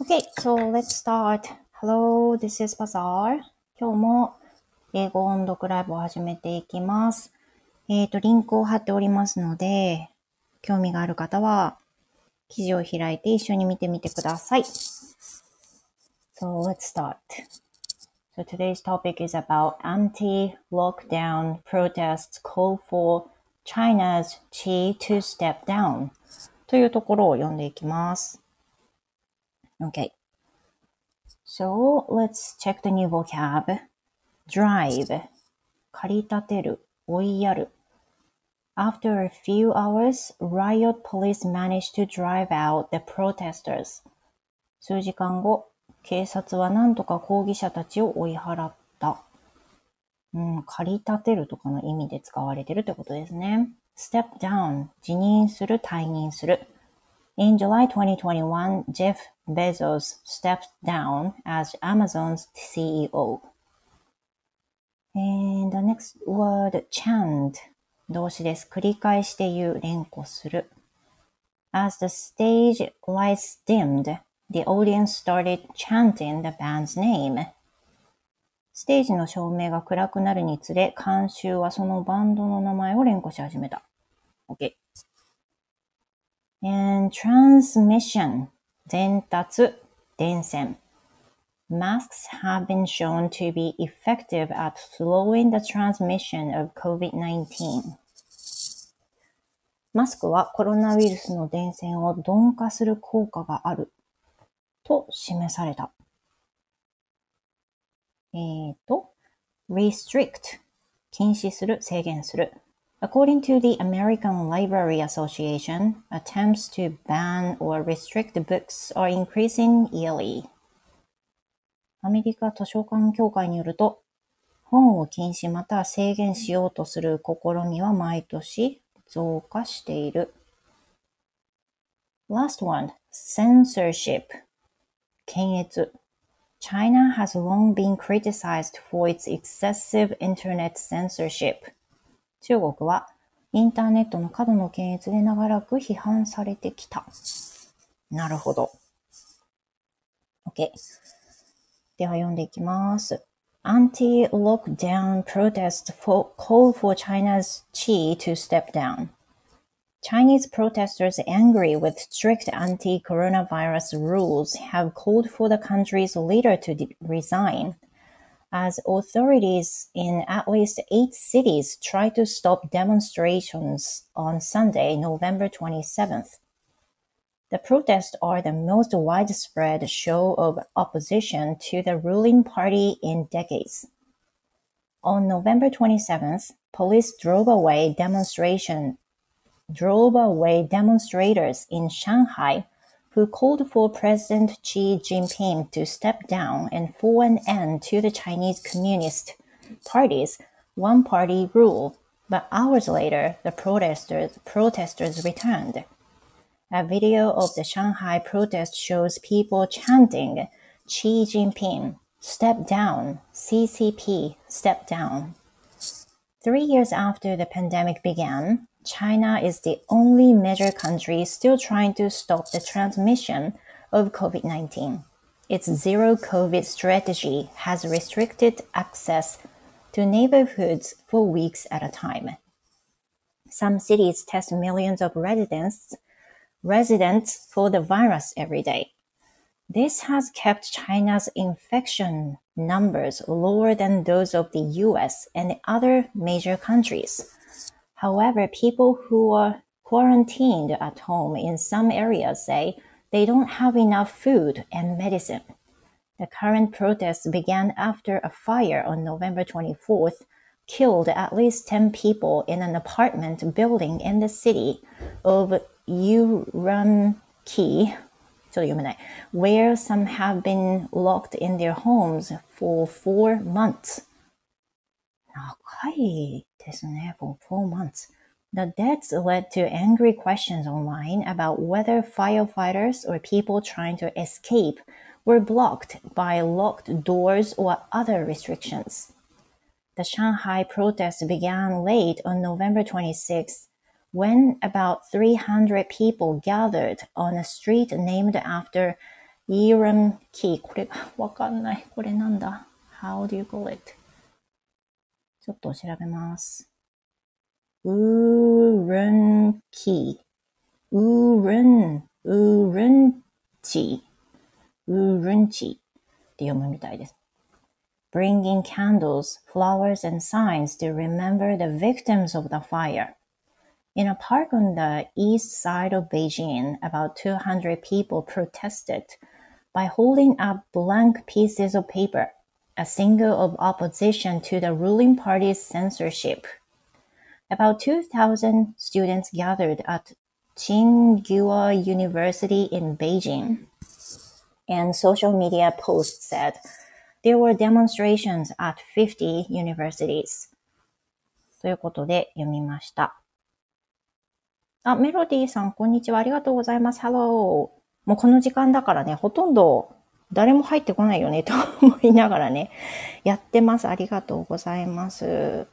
Okay, so let's start. Hello, this is Bazaar. 今日も英語音読ライブを始めていきます。えっ、と、リンクを貼っておりますので、興味がある方は、記事を開いて一緒に見てみてください。So let's start. So today's topic is about anti-lockdown protests call for China's Xi to step down というところを読んでいきます。Okay. So let's check the new vocab. Drive. 駆り立てる。追いやる。After a few hours, riot police managed to drive out the protesters. 数時間後、警察は何とか抗議者たちを追い払った。うん、駆り立てるとかの意味で使われてるってことですね。step down 辞任する、退任する。In July 2021, Jeff Bezos stepped down as Amazon's CEO. And the next word, chant 動詞です。繰り返して言う、連呼する。As the stage lights dimmed, the audience started chanting the band's name. ステージの照明が暗くなるにつれ、観衆はそのバンドの名前を連呼し始めた。OK。And transmission 伝達、伝染。Masks have been shown to be effective at slowing the transmission of COVID-19. マスクはコロナウイルスの伝染を鈍化する効果があると示された。えっ、ーと、restrict 禁止する、制限する。According to the American Library Association, attempts to ban or restrict books are increasing yearly. アメリカ図書館協会によると、本を禁止または制限しようとする試みは毎年増加している。Last one, censorship. 検閲。China has long been criticized for its excessive internet censorship. 中国はインターネットの過度の検閲で長らく批判されてきた。なるほど。OK。では読んでいきます。Anti-lockdown protests for, call for China's Xi to step down. Chinese protesters angry with strict anti-coronavirus rules have called for the country's leader to de- resign as authorities in at least eight cities try to stop demonstrations on Sunday, November 27th. The protests are the most widespread show of opposition to the ruling party in decades. On November 27th, police drove away demonstration drove away demonstrators in Shanghai who called for President Xi Jinping to step down and for an end to the Chinese Communist Party's one-party rule. But hours later, the protesters protesters returned. A video of the Shanghai protest shows people chanting Xi Jinping, step down, CCP, step down. Three years after the pandemic began, China is the only major country still trying to stop the transmission of COVID 19. Its zero COVID strategy has restricted access to neighborhoods for weeks at a time. Some cities test millions of residents residents for the virus every day. This has kept China's infection numbers lower than those of the US and other major countries. However, people who are quarantined at home in some areas say they don't have enough food and medicine. The current protests began after a fire on November 24th killed at least 10 people in an apartment building in the city of Urumqi, where some have been locked in their homes for four months. 長い ですね for four months. The deaths led to angry questions online about whether firefighters or people trying to escape were blocked by locked doors or other restrictions. The Shanghai protests began late on November 26th when about 300 people gathered on a street named after イーランキー。これ、わかんない。これなんだ ?How do you call it? ちょっと調べます。ウーランキー。ウーラン、ウーランチー。ウーランチーって読むみたいです。Bringing candles, flowers, and signs to remember the victims of the fire. In a park on the east side of Beijing, about 200 people protested by holding up blank pieces of paper, a symbol of opposition to the ruling party's censorship. About 2,000 students gathered at Tsinghua University in Beijing, and social media posts said there were demonstrations at 50 universities. ということで読みました。あ、メロディーさん、こんにちは。ありがとうございます。Hello. もうこの時間だからね、ほとんど誰も入ってこないよね、と思いながらね、やってます。ありがとうございます。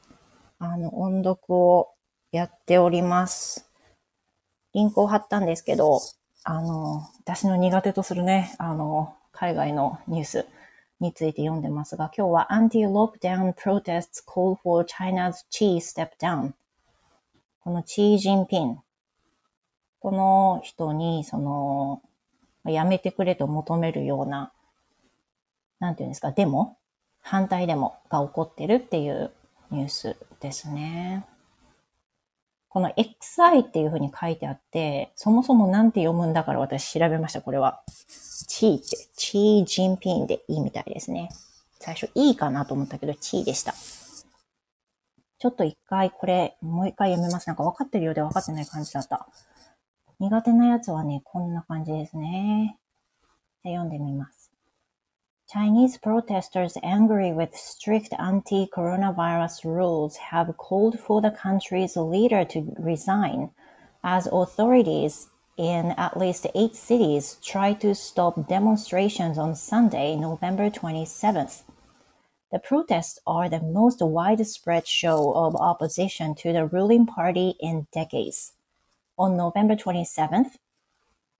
あの、音読をやっております。リンクを貼ったんですけど、あの、私の苦手とするね、あの、海外のニュースについて読んでますが、今日は Anti-Lockdown Protests Call for China's Xi Step Down このチー・ジンピンこの人に、その、やめてくれと求めるような、なんていうんですか、デモ？反対デモが起こってるっていうニュースですね。この XI っていうふうに書いてあって、そもそもなんて読むんだから私調べました、これは。チーって、チージンピンでいいみたいですね。最初いいかなと思ったけど、チーでした。ちょっと一回これ、もう一回読みます。なんか分かってるようで分かってない感じだった。苦手なやつはね、こんな感じですね。読んでみます。Chinese protesters angry with strict anti-coronavirus rules have called for the country's leader to resign as authorities in at least eight cities try to stop demonstrations on Sunday, November 27th. The protests are the most widespread show of opposition to the ruling party in decades. On November 27th,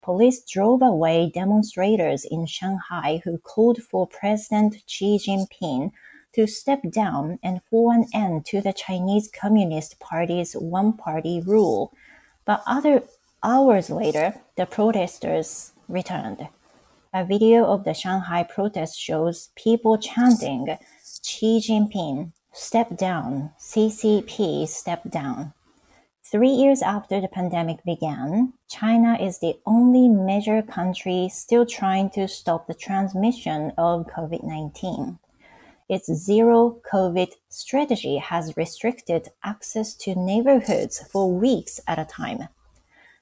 police drove away demonstrators in Shanghai who called for President Xi Jinping to step down and for an end to the Chinese Communist Party's one party rule. But other hours later, the protesters returned. A video of the Shanghai protest shows people chanting, Xi Jinping, step down, CCP, step down. Three years after the pandemic began, China is the only major country still trying to stop the transmission of COVID-19. Its zero COVID strategy has restricted access to neighborhoods for weeks at a time.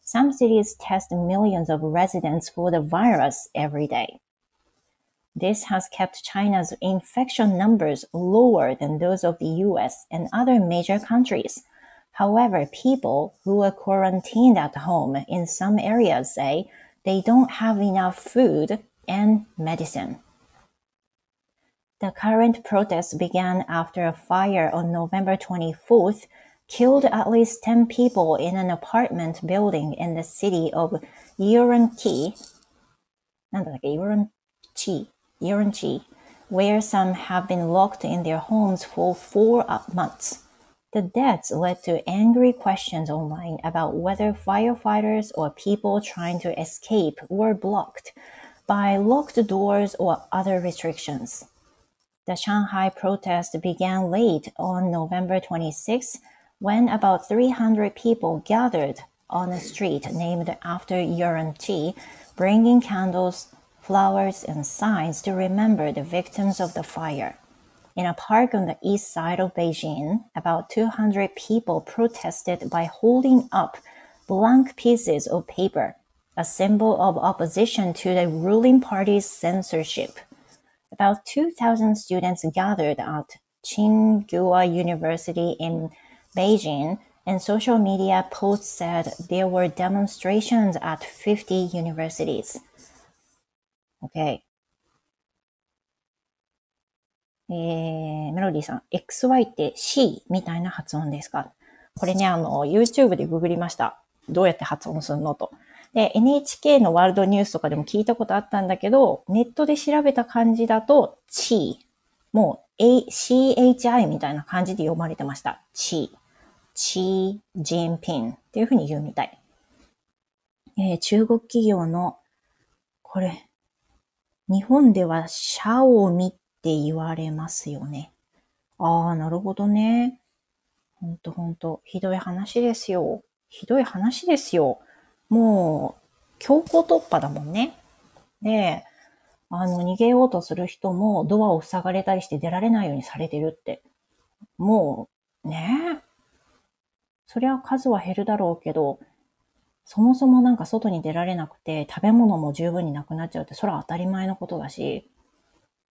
Some cities test millions of residents for the virus every day. This has kept China's infection numbers lower than those of the US and other major countries However, people who are quarantined at home in some areas say they don't have enough food and medicine. The current protests began after a fire on November 24th killed at least 10 people in an apartment building in the city of Uranchi, Uranchi, Uranchi, where some have been locked in their homes for four months. The deaths led to angry questions online about whether firefighters or people trying to escape were blocked by locked doors or other restrictions. The Shanghai protest began late on November 26 when about 300 people gathered on a street named after Yuan Chi, bringing candles, flowers, and signs to remember the victims of the fire. In a park on the east side of Beijing, about 200 people protested by holding up blank pieces of paper, a symbol of opposition to the ruling party's censorship. About 2,000 students gathered at Tsinghua University in Beijing, and social media posts said there were demonstrations at 50 universities. Okay, えー、メロディーさん、XY って C みたいな発音ですか？これね、あの、YouTube でググりました。どうやって発音するのと。で、NHK のワールドニュースとかでも聞いたことあったんだけど、ネットで調べた感じだと、チー。もう、A CHI みたいな感じで読まれてました。チー。チー・ジンピンっていうふうに言うみたい。えー、中国企業の、これ、日本ではシャオミっって言われますよね。ああ、なるほどね。ほんとほんと、ひどい話ですよ。ひどい話ですよ。もう、強行突破だもんね。で、あの、逃げようとする人もドアを塞がれたりして出られないようにされてるって。もう、ねえそりゃ数は減るだろうけど、そもそもなんか外に出られなくて食べ物も十分になくなっちゃうって、それは当たり前のことだし、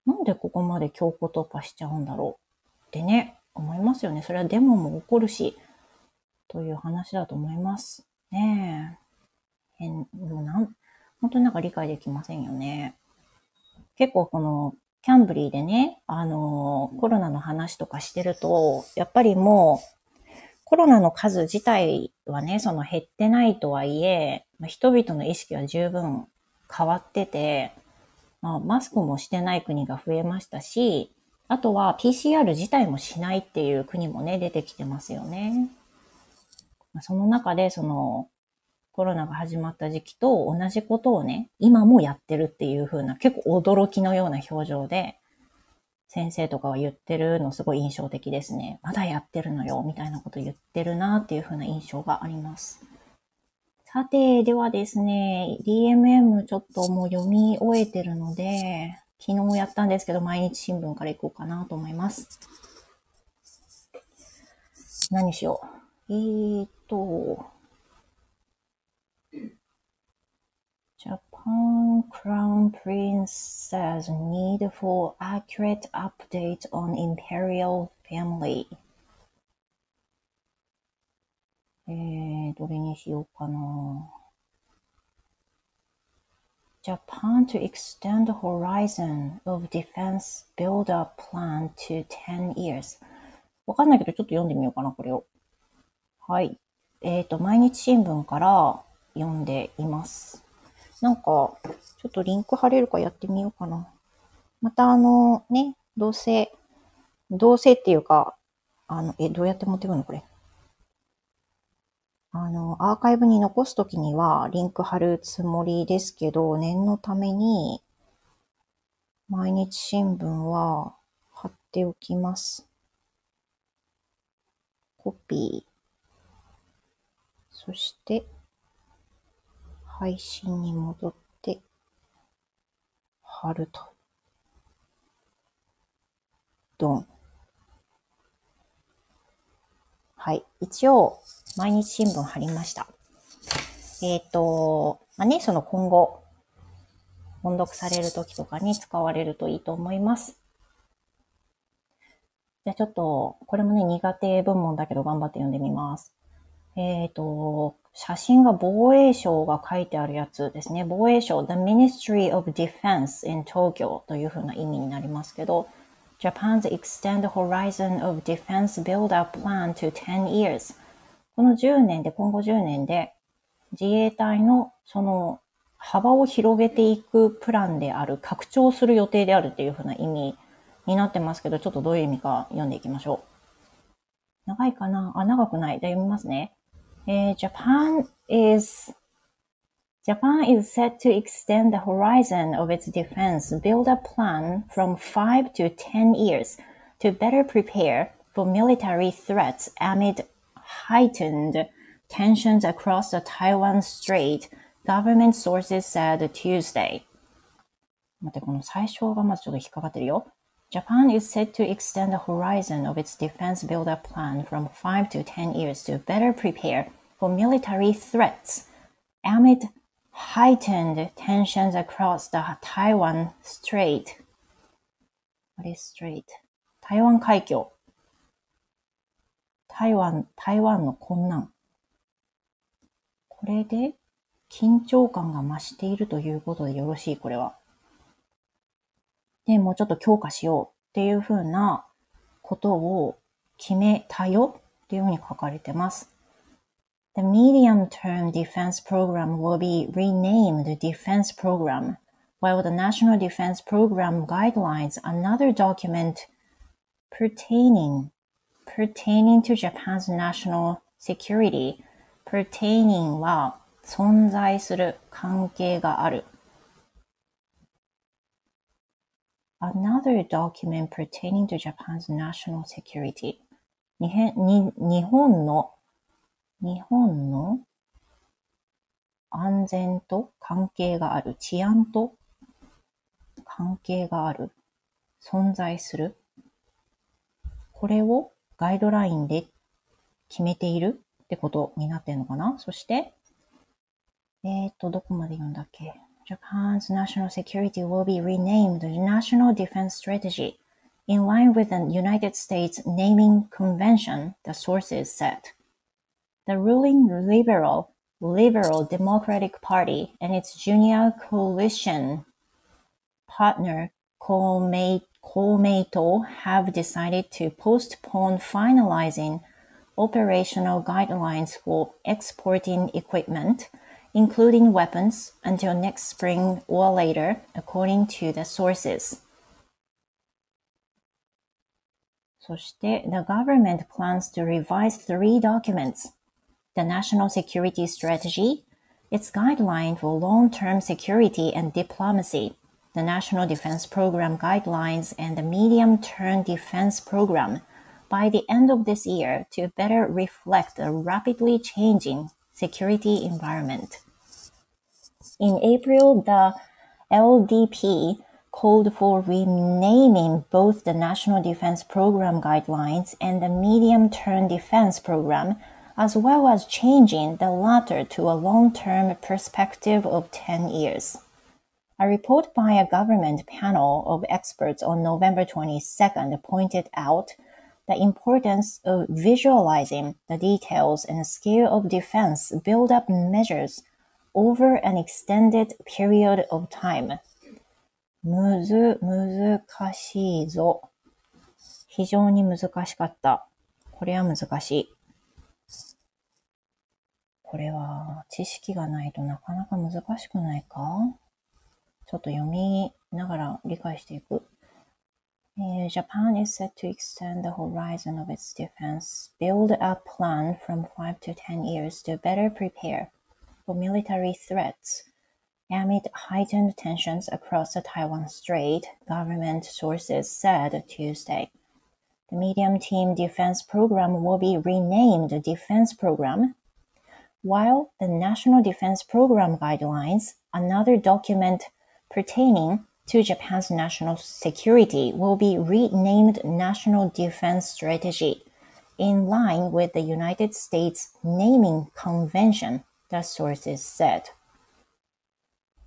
なんでここまで強行突破しちゃうんだろうってね、思いますよね。それはデモも起こるし、という話だと思います。ねえ。変、でもなん、本当になんか理解できませんよね。結構この、キャンブリーでね、あの、コロナの話とかしてると、やっぱりもう、コロナの数自体はね、その減ってないとはいえ、人々の意識は十分変わってて、まあ、マスクもしてない国が増えましたし、あとは PCR 自体もしないっていう国もね、出てきてますよね。その中で、その、コロナが始まった時期と同じことをね、今もやってるっていう風な結構驚きのような表情で、先生とかは言ってるのすごい印象的ですね。まだやってるのよ、みたいなこと言ってるなっていう風な印象があります。さて、ではですね、DMM ちょっともう読み終えてるので、昨日やったんですけど、毎日新聞から行こうかなと思います。何しよう。えーと、Japan Crown Prince's need for accurate update on imperial family. えー、どれにしようかな。Japan to extend the horizon of defense build-up plan to 10 years. わかんないけど、ちょっと読んでみようかな、これを。はい。えっ、ー、と、毎日新聞から読んでいます。なんか、ちょっとリンク貼れるかやってみようかな。またあの、ね、どうせ、どうせっていうか、あの、え、どうやって持ってくるのこれ？あの、アーカイブに残すときにはリンク貼るつもりですけど、念のために、毎日新聞は貼っておきます。コピー。そして、配信に戻って、貼ると。ドン。はい。一応、毎日新聞貼りました。えっ、ー、と、まあね、その今後、音読される時とかに使われるといいと思います。じゃあちょっと、これもね、苦手部門だけど頑張って読んでみます。えっ、ー、と、写真が防衛省が書いてあるやつですね。防衛省、The Ministry of Defense in Tokyo というふうな意味になりますけど、Japan's Extend Horizon of Defense Build-up Plan to 10 years この10年で、今後10年で自衛隊のその幅を広げていくプランである、拡張する予定であるっていうふうな意味になってますけど、ちょっとどういう意味か読んでいきましょう。長いかな？あ、長くない。じゃ読みますね。Uh, Japan is Japan is set to extend the horizon of its defense build a plan from 5 to 10 years to better prepare for military threats amid heightened tensions across the Taiwan Strait, government sources said Tuesday. 待って、この最初がまずちょっと引っかかってるよ。Japan is set to extend the horizon of its defense build-up plan from 5 to 10 years to better prepare for military threats amid heightened tensions across the Taiwan Strait. What is strait? 台湾海峡。台湾、台湾の困難。これで緊張感が増しているということでよろしい、これは。で、もうちょっと強化しようっていうふうなことを決めたよっていうふうに書かれてます。The medium-term defense program will be renamed Defense Program, while the National Defense Program guidelines, another document pertaining pertaining to Japan's national security, pertaining は存在する関係がある。Another document pertaining to Japan's national security. にへに日本の、 日本の安全と関係がある。治安と関係がある。存在する。これをガイドラインで決めているってことになってるのかなそして、えっ、ー、と、どこまで読んだっけ Japan's national security will be renamed the National Defense Strategy in line with the United States Naming Convention, the sources said. The ruling liberal, liberal Democratic Party and its junior coalition partner Komeito have decided to postpone finalizing operational guidelines for exporting equipment – including weapons, until next spring or later, according to the sources. そして、the government plans to revise three documents. the National Security Strategy, its guideline for long-term security and diplomacy, the National Defense Program guidelines, and the Medium-Term Defense Program by the end of this year to better reflect the rapidly changing security environment. In April, the LDP called for renaming both the National Defense Program guidelines and the Medium Term Defense Program, as well as changing the latter to a long term perspective of 10 years. A report by a government panel of experts on November 22nd pointed out the importance of visualizing the details and scale of defense build-up measures over an extended period of time. むず、難しいぞ。非常に難しかった。これは難しい。 これは知識がないとなかなか難しくないかちょっと読みながら理解していく。Japan is set to extend the horizon of its defense, build a plan from 5 to 10 years to better prepare for military threats. Amid heightened tensions across the Taiwan Strait, government sources said Tuesday. The Medium Team Defense Program will be renamed Defense Program, while the National Defense Program Guidelines, another document pertaining to Japan's national security, will be renamed National Defense Strategy, in line with the United States Naming Convention the sources said.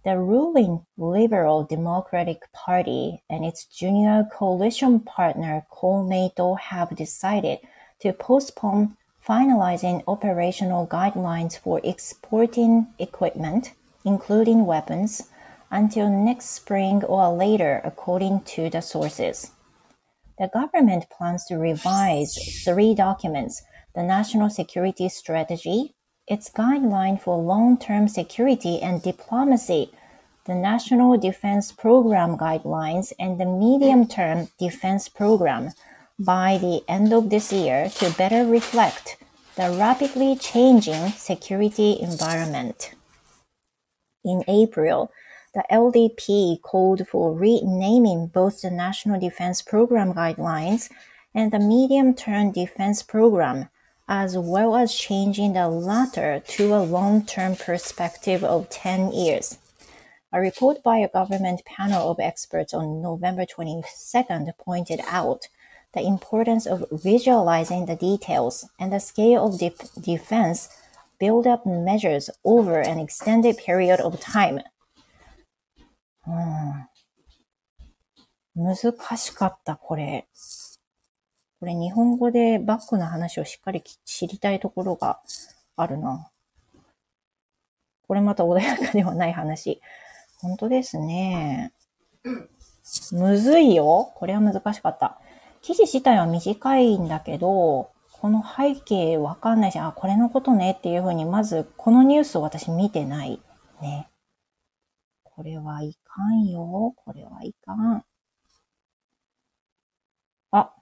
The ruling Liberal Democratic Party and its junior coalition partner Komeito have decided to postpone finalizing operational guidelines for exporting equipment, including weapons, until next spring or later, according to the sources. The government plans to revise three documents the National Security Strategy, its guideline for long-term security and diplomacy, the National Defense Program guidelines, and the medium-term defense program by the end of this year to better reflect the rapidly changing security environment. In April, the LDP called for renaming both the National Defense Program guidelines and the Medium Term Defense Program as well as changing the latter to a long-term perspective of 10 years. A report by a government panel of experts on November 22nd pointed out the importance of visualizing the details and the scale of de defense build-up measures over an extended period of time. うん難しかった、これ。これ日本語でバックの話をしっかり知りたいところがあるな。これまた穏やかではない話。本当ですね。むずいよ。これは難しかった。記事自体は短いんだけど、この背景わかんないし、あ、これのことねっていうふうに、まずこのニュースを私見てないね。これはいかんよ。これはいかん。あ、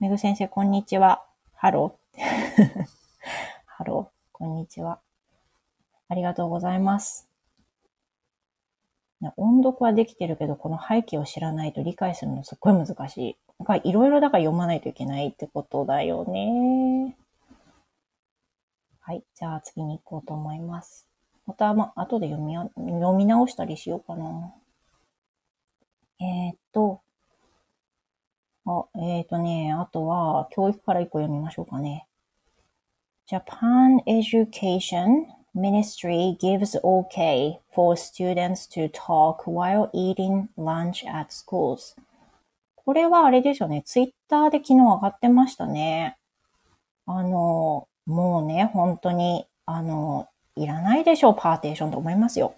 めぐ先生、こんにちは。 Hello。Hello、こんにちは。ありがとうございます。音読はできてるけど、この背景を知らないと理解するのすっごい難しい。なんかいろいろだから読まないといけないってことだよね。はい。じゃあ次に行こうと思います。また、ま、後で読み、読み直したりしようかな。えー、っと、あ、えー、っとね、あとは、教育から一個読みましょうかね。Japan Education Ministry gives OK for students to talk while eating lunch at schools. これはあれですよね。ツイッターで昨日上がってましたね。あの、もうね、本当に、あの、いらないでしょう、パーテーションと思いますよ。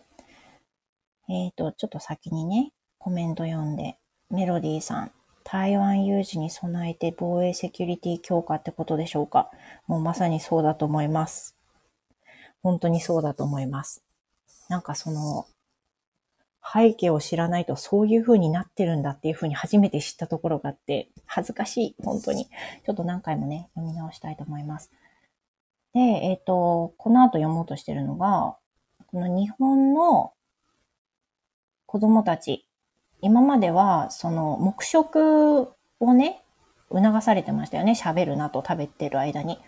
えっ、ー、と、ちょっと先にね、コメント読んで、メロディーさん、台湾有事に備えて防衛セキュリティ強化ってことでしょうかもうまさにそうだと思います。本当にそうだと思います。なんかその、背景を知らないとそういう風になってるんだっていう風に初めて知ったところがあって、恥ずかしい、本当に。ちょっと何回もね、読み直したいと思います。で、えっ、ー、と、この後読もうとしてるのが、この日本の子供たち、今までは、その、黙食をね、促されてましたよね。喋るなと食べてる間に。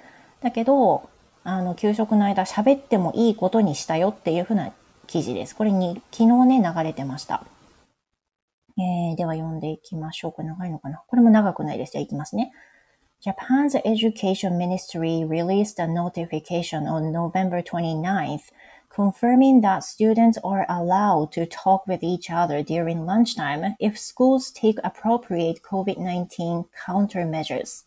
だけど、あの、給食の間喋ってもいいことにしたよっていうふうな記事です。これに昨日ね、流れてました。えー、では読んでいきましょう。これ長いのかなこれも長くないです。じゃあいきますね。Japan's Education Ministry released a notification on November 29th confirming that students are allowed to talk with each other during lunchtime if schools take appropriate COVID-19 countermeasures.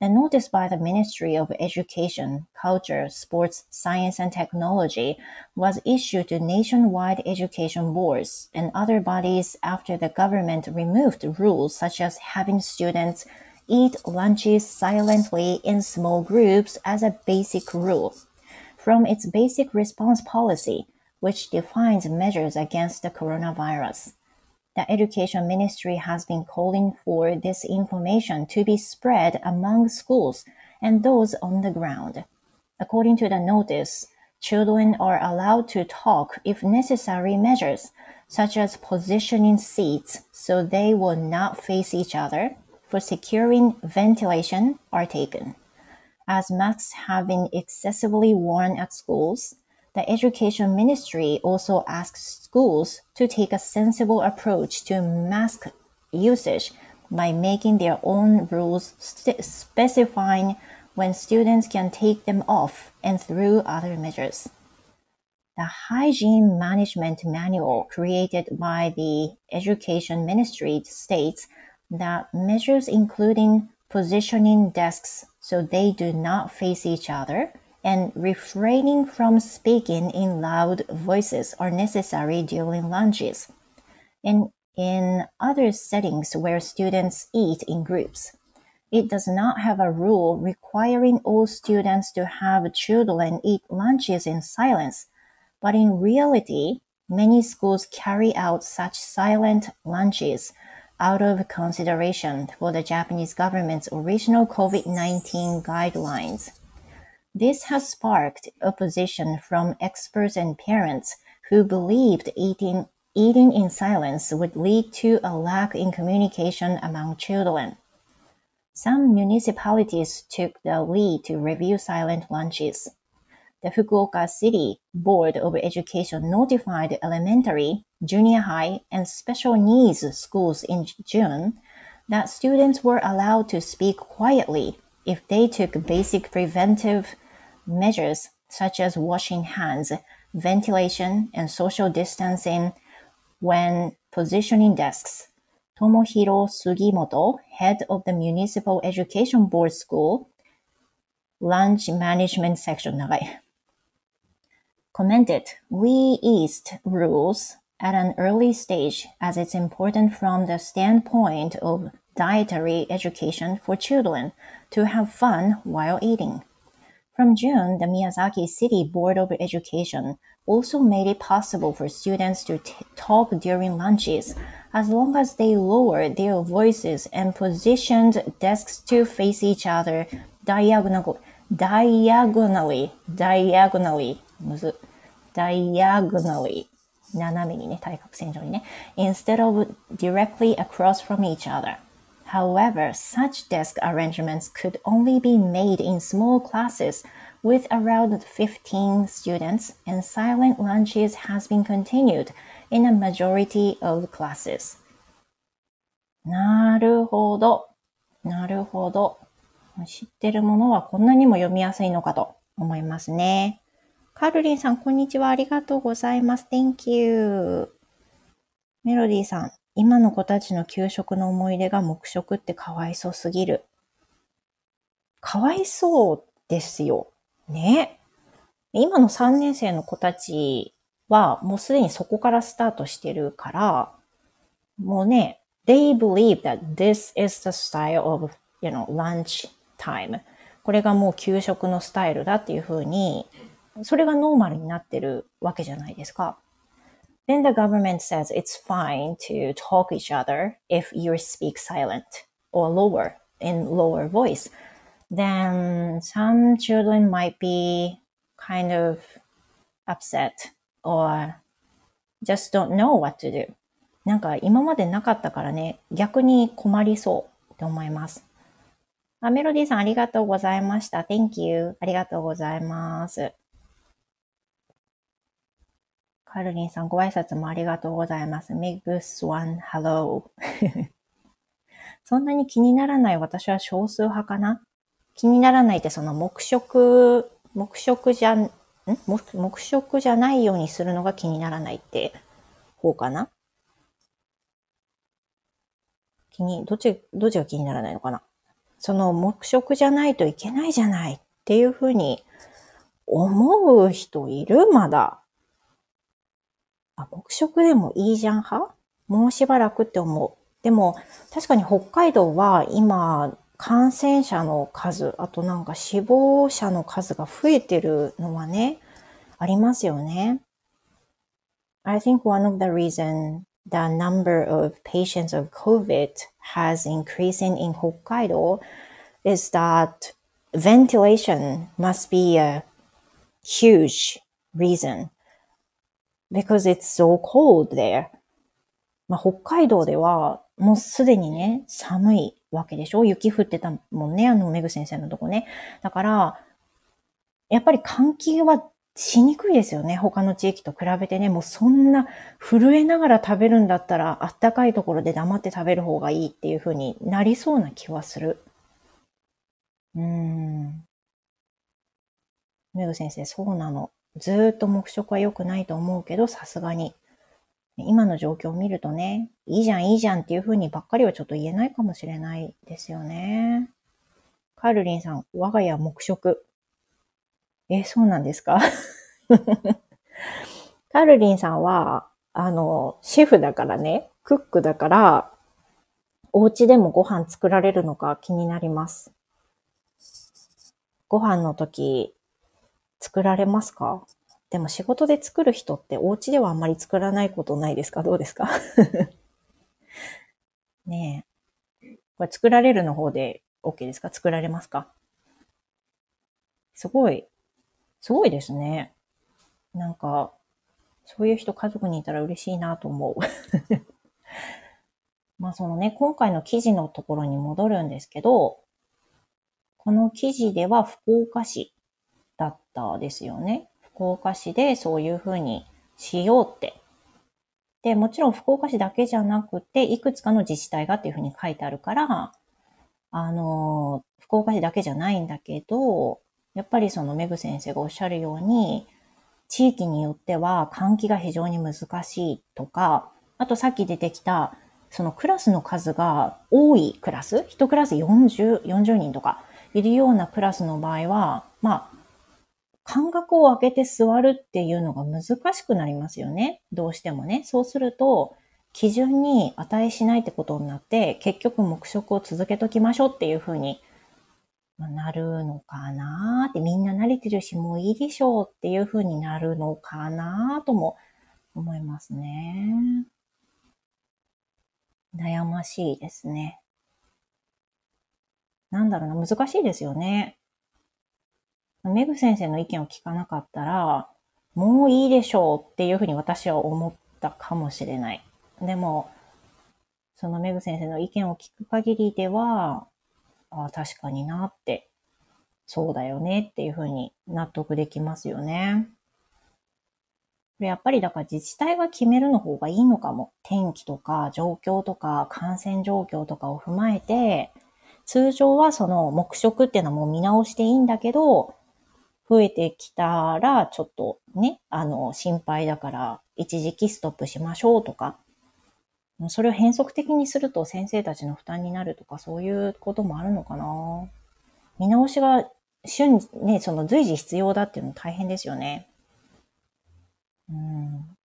The notice by the Ministry of Education, Culture, Sports, Science and Technology was issued to nationwide education boards and other bodies after the government removed rules such as having students eat lunches silently in small groups as a basic rule. From its basic response policy, which defines measures against the coronavirus the Education Ministry has been calling for this information to be spread among schools and those on the ground. According to the notice, children are allowed to talk if necessary measures, such as positioning seats so they will not face each other, for securing ventilation are taken. As masks have been excessively worn at schools, the Education Ministry also asks schools to take a sensible approach to mask usage by making their own rules specifying when students can take them off and through other measures. The Hygiene Management Manual created by the Education Ministry states that measures including positioning desks so they do not face each other, and refraining from speaking in loud voices are necessary during lunches and in other settings where students eat in groups. It does not have a rule requiring all students to have children eat lunches in silence, but in reality, many schools carry out such silent lunches out of consideration for the Japanese government's original COVID-19 guidelines. This has sparked opposition from experts and parents who believed eating, eating in silence would lead to a lack in communication among children. Some municipalities took the lead to review silent lunches. The Fukuoka City Board of Education notified elementary, junior high, and special needs schools in June that students were allowed to speak quietly if they took basic preventive measures such as washing hands, ventilation, and social distancing when positioning desks. Tomohiro Sugimoto, head of the Municipal Education Board School, Lunch Management Section commented, We eased rules at an early stage as it's important from the standpoint of dietary education for children to have fun while eating. From June, the Miyazaki City Board of Education also made it possible for students to t- talk during lunches as long as they lowered their voices and positioned desks to face each other diagonal, diagonally, diagonally, むず diagonally 斜めにね、対角線上にね instead of directly across from each other. However, such desk arrangements could only be made in small classes with around 15 students, and silent lunches has been continued in a majority of classes. なるほど。なるほど。知ってるものはこんなにも読みやすいのかと思いますね。カルリンさん、こんにちは。ありがとうございます。Thank you. メロディーさん、 今の子たちの給食の思い出が黙食ってかわいそうすぎる。かわいそうですよ。ね。今の3年生の子たちはもうすでにそこからスタートしてるから、もうね、they believe that this is the style of, you know, lunch time. これがもう給食のスタイルだっていうふうに、それがノーマルになってるわけじゃないですか。Then the government says it's fine to talk each other if you speak silent or lower in lower voice. Then some children might be kind of upset or just don't know what to do. なんか今までなかったからね、逆に困りそうって思います。あ、メロディーさんありがとうございました。Thank you. ありがとうございます。カルリンさん、ご挨拶もありがとうございます。メグスワン、 Hello。そんなに気にならない私は少数派かな？気にならないってその黙食、黙食じゃ、ん黙食じゃないようにするのが気にならないって方かな？気に、どっち、どっちが気にならないのかな？その黙食じゃないといけないじゃないっていうふうに思う人いる？まだ。あ、黙食でもいいじゃん派もうしばらくって思う。でも、確かに北海道は今、感染者の数、あとなんか死亡者の数が増えてるのはね、ありますよね。I think one of the reason the number of patients of COVID has increased in Hokkaido is that ventilation must be a huge reason. Because it's so cold there. まあ、北海道ではもうすでにね、寒いわけでしょ？雪降ってたもんね、あの、メグ先生のとこね。だから、やっぱり換気はしにくいですよね。他の地域と比べてね、もうそんな震えながら食べるんだったら、あったかいところで黙って食べる方がいいっていう風になりそうな気はする。うーん。メグ先生、そうなの。ずっと黙食は良くないと思うけど、さすがに。今の状況を見るとね、いいじゃん、いいじゃんっていう風にばっかりはちょっと言えないかもしれないですよね。カールリンさん、我が家黙食。え、そうなんですか？カールリンさんは、あの、シェフだからね、クックだから、お家でもご飯作られるのか気になります。ご飯の時、作られますか？でも仕事で作る人ってお家ではあんまり作らないことないですか？どうですか？ねえ。これ作られるの方で OK ですか？作られますか？すごい、すごいですね。なんか、そういう人家族にいたら嬉しいなと思う。まあそのね、今回の記事のところに戻るんですけど、この記事では福岡市だったですよね。福岡市でそういうふうにしようって。で、もちろん福岡市だけじゃなくて、いくつかの自治体がっていうふうに書いてあるから、あの、福岡市だけじゃないんだけど、やっぱりそのメグ先生がおっしゃるように、地域によっては換気が非常に難しいとか、あとさっき出てきた、そのクラスの数が多いクラス、一クラス40、40人とかいるようなクラスの場合は、まあ、間隔を空けて座るっていうのが難しくなりますよね。どうしてもね。そうすると、基準に値しないってことになって、結局黙食を続けときましょうっていうふうになるのかなって、みんな慣れてるし、もういいでしょうっていうふうになるのかなとも思いますね。悩ましいですね。なんだろうな、難しいですよね。メグ先生の意見を聞かなかったら、もういいでしょうっていうふうに私は思ったかもしれない。でも、そのメグ先生の意見を聞く限りでは、ああ、確かになって、そうだよねっていうふうに納得できますよね。やっぱりだから自治体が決めるの方がいいのかも。天気とか状況とか感染状況とかを踏まえて、通常はその目食っていうのはもう見直していいんだけど、増えてきたらちょっとね、あの、心配だから一時期ストップしましょうとか、それを変則的にすると先生たちの負担になるとかそういうこともあるのかな見直しが瞬時、ね、その随時必要だっていうの大変ですよね。うん。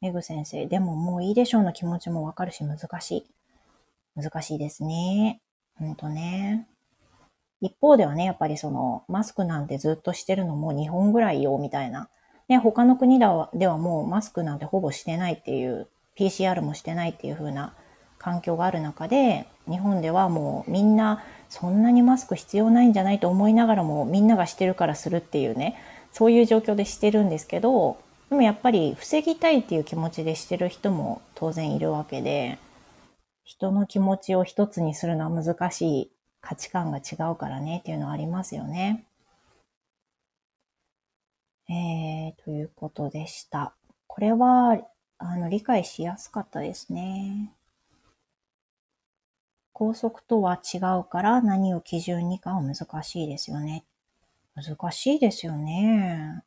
メグ先生、でももういいでしょうの気持ちもわかるし難しい。難しいですね。ほんとね。一方ではね、やっぱりその、マスクなんてずっとしてるのも日本ぐらいよ、みたいな。ね、他の国ではではもうマスクなんてほぼしてないっていう、PCR もしてないっていう風な環境がある中で、日本ではもうみんなそんなにマスク必要ないんじゃないと思いながらもみんながしてるからするっていうね、そういう状況でしてるんですけど、でもやっぱり防ぎたいっていう気持ちでしてる人も当然いるわけで、人の気持ちを一つにするのは難しい価値観が違うからねっていうのはありますよね。えー、ということでした。これは、あの、理解しやすかったですね。高速とは違うから何を基準にかは難しいですよね。難しいですよね。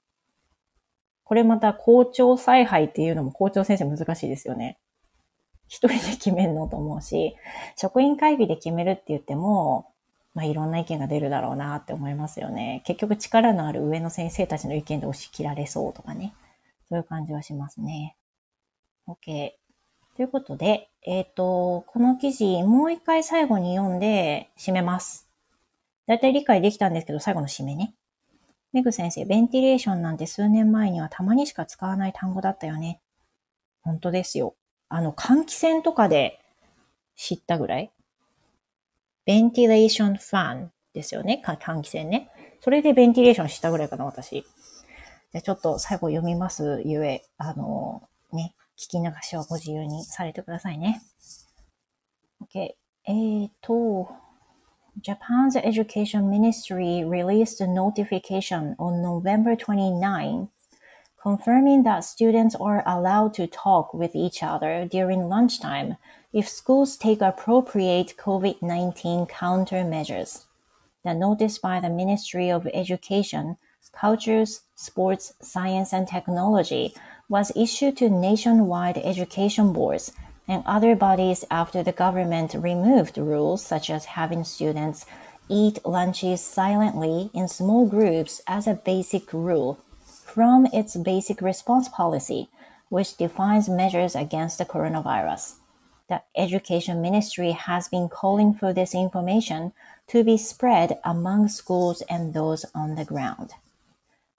これまた校長采配っていうのも校長先生難しいですよね。一人で決めるのと思うし、職員会議で決めるって言っても、まあ、いろんな意見が出るだろうなって思いますよね。結局力のある上の先生たちの意見で押し切られそうとかね。そういう感じはしますね。OK。ということで、えっ、ー、と、この記事、もう一回最後に読んで締めます。だいたい理解できたんですけど、最後の締めね。メグ先生、ベンティレーションなんて数年前にはたまにしか使わない単語だったよね。本当ですよ。あの、換気扇とかで知ったぐらい？ベンティレーションファンですよね？換気扇ね？それでベンティレーションしたぐらいかな、私。じゃちょっと最後読みますゆえ、あの、ね、聞き流しはご自由にされてくださいね。OK。えーと、Japan's Education Ministry released a notification on November 29 confirming that students are allowed to talk with each other during lunchtime if schools take appropriate COVID-19 countermeasures. The notice by the Ministry of Education, Cultures, Sports, Science and Technology was issued to nationwide education boards and other bodies after the government removed rules such as having students eat lunches silently in small groups as a basic rule from its basic response policy, which defines measures against the coronavirus. The Education Ministry has been calling for this information to be spread among schools and those on the ground.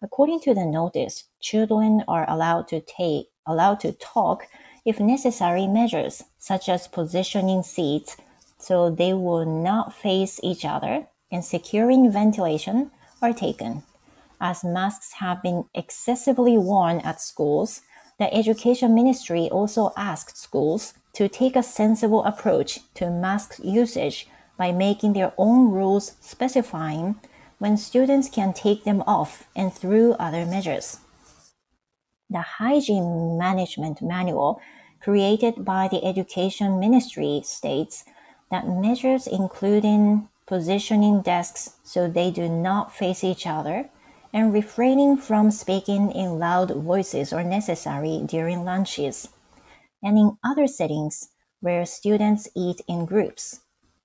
According to the notice, children are allowed to take allowed to talk if necessary measures such as positioning seats so they will not face each other and securing ventilation are taken as masks have been excessively worn at schools, the Education Ministry also asked schools to take a sensible approach to mask usage by making their own rules specifying when students can take them off and through other measures. The Hygiene Management Manual created by the Education Ministry states that measures including positioning desks so they do not face each other, and refraining from speaking in loud voices or necessary during lunches, and in other settings where students eat in groups.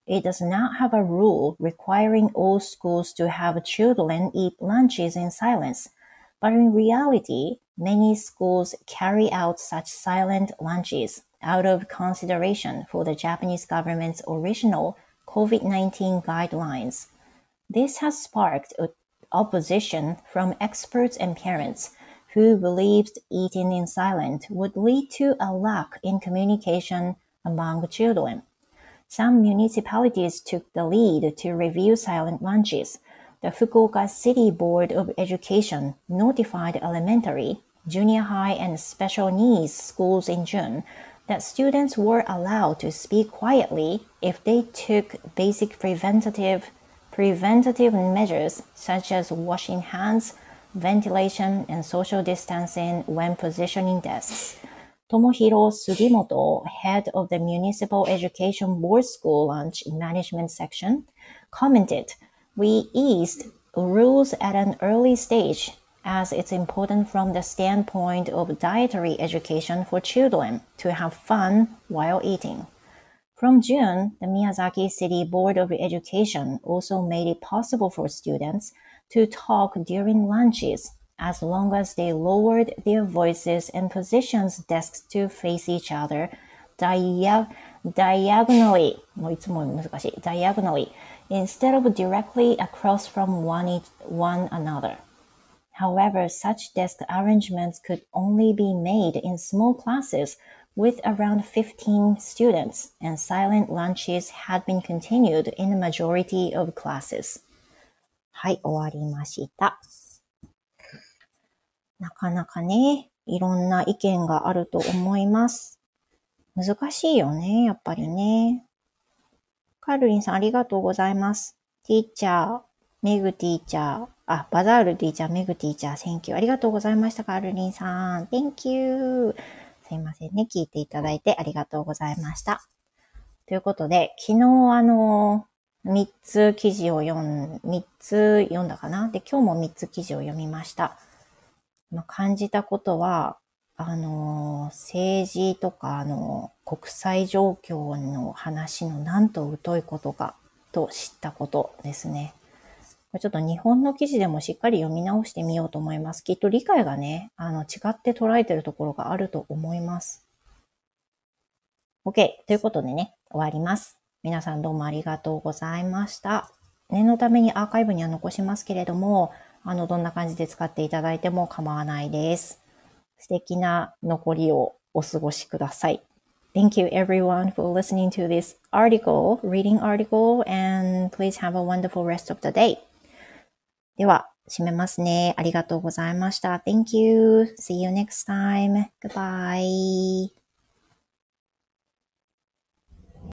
It does not have a rule requiring all schools to have children eat lunches in silence, but in reality, many schools carry out such silent lunches out of consideration for the Japanese government's original COVID-19 guidelines. This has sparked opposition from experts and parents who believed eating in silence would lead to a lack in communication among children. Some municipalities took the lead to review silent lunches. The Fukuoka City Board of Education notified elementary, junior high, and special needs schools in June that students were allowed to speak quietly if they took basic preventative preventative measures such as washing hands, ventilation, and social distancing when positioning desks. Tomohiro Sugimoto, head of the Municipal Education Board School Lunch Management Section, commented, We eased rules at an early stage as it's important from the standpoint of dietary education for children to have fun while eating. From June, the Miyazaki City Board of Education also made it possible for students to talk during lunches as long as they lowered their voices and positioned desks to face each other dia diagonally, もういつも難しい diagonally, instead of directly across from one, one another. However, such desk arrangements could only be made in small classes with around 15 students, and silent lunches had been continued in the majority of classes. はい、終わりました。なかなかね、いろんな意見があると思います。難しいよね、やっぱりね。カルリンさんありがとうございます。 Teacher、メグ Teacher、あ、バザール Teacher、メグ Teacher、Thank you。ありがとうございました、カルリンさん。Thank you. すいませんね。聞いていただいてありがとうございました。ということで、昨日あの、3つ記事を読ん、3つ読んだかな？で、今日も3つ記事を読みました。まあ、感じたことは、あの、政治とか、あの、国際状況の話のなんと疎いことかと知ったことですね。ちょっと日本の記事でもしっかり読み直してみようと思います。きっと理解がね、あの、違って捉えてるところがあると思います。OK。ということでね、終わります。皆さんどうもありがとうございました。念のためにアーカイブには残しますけれども、あの、どんな感じで使っていただいても構わないです。素敵な残りをお過ごしください。Thank you everyone for listening to this article, reading article, and please have a wonderful rest of the day. では、締めますね。ありがとうございました。Thank you. See you next time. Goodbye.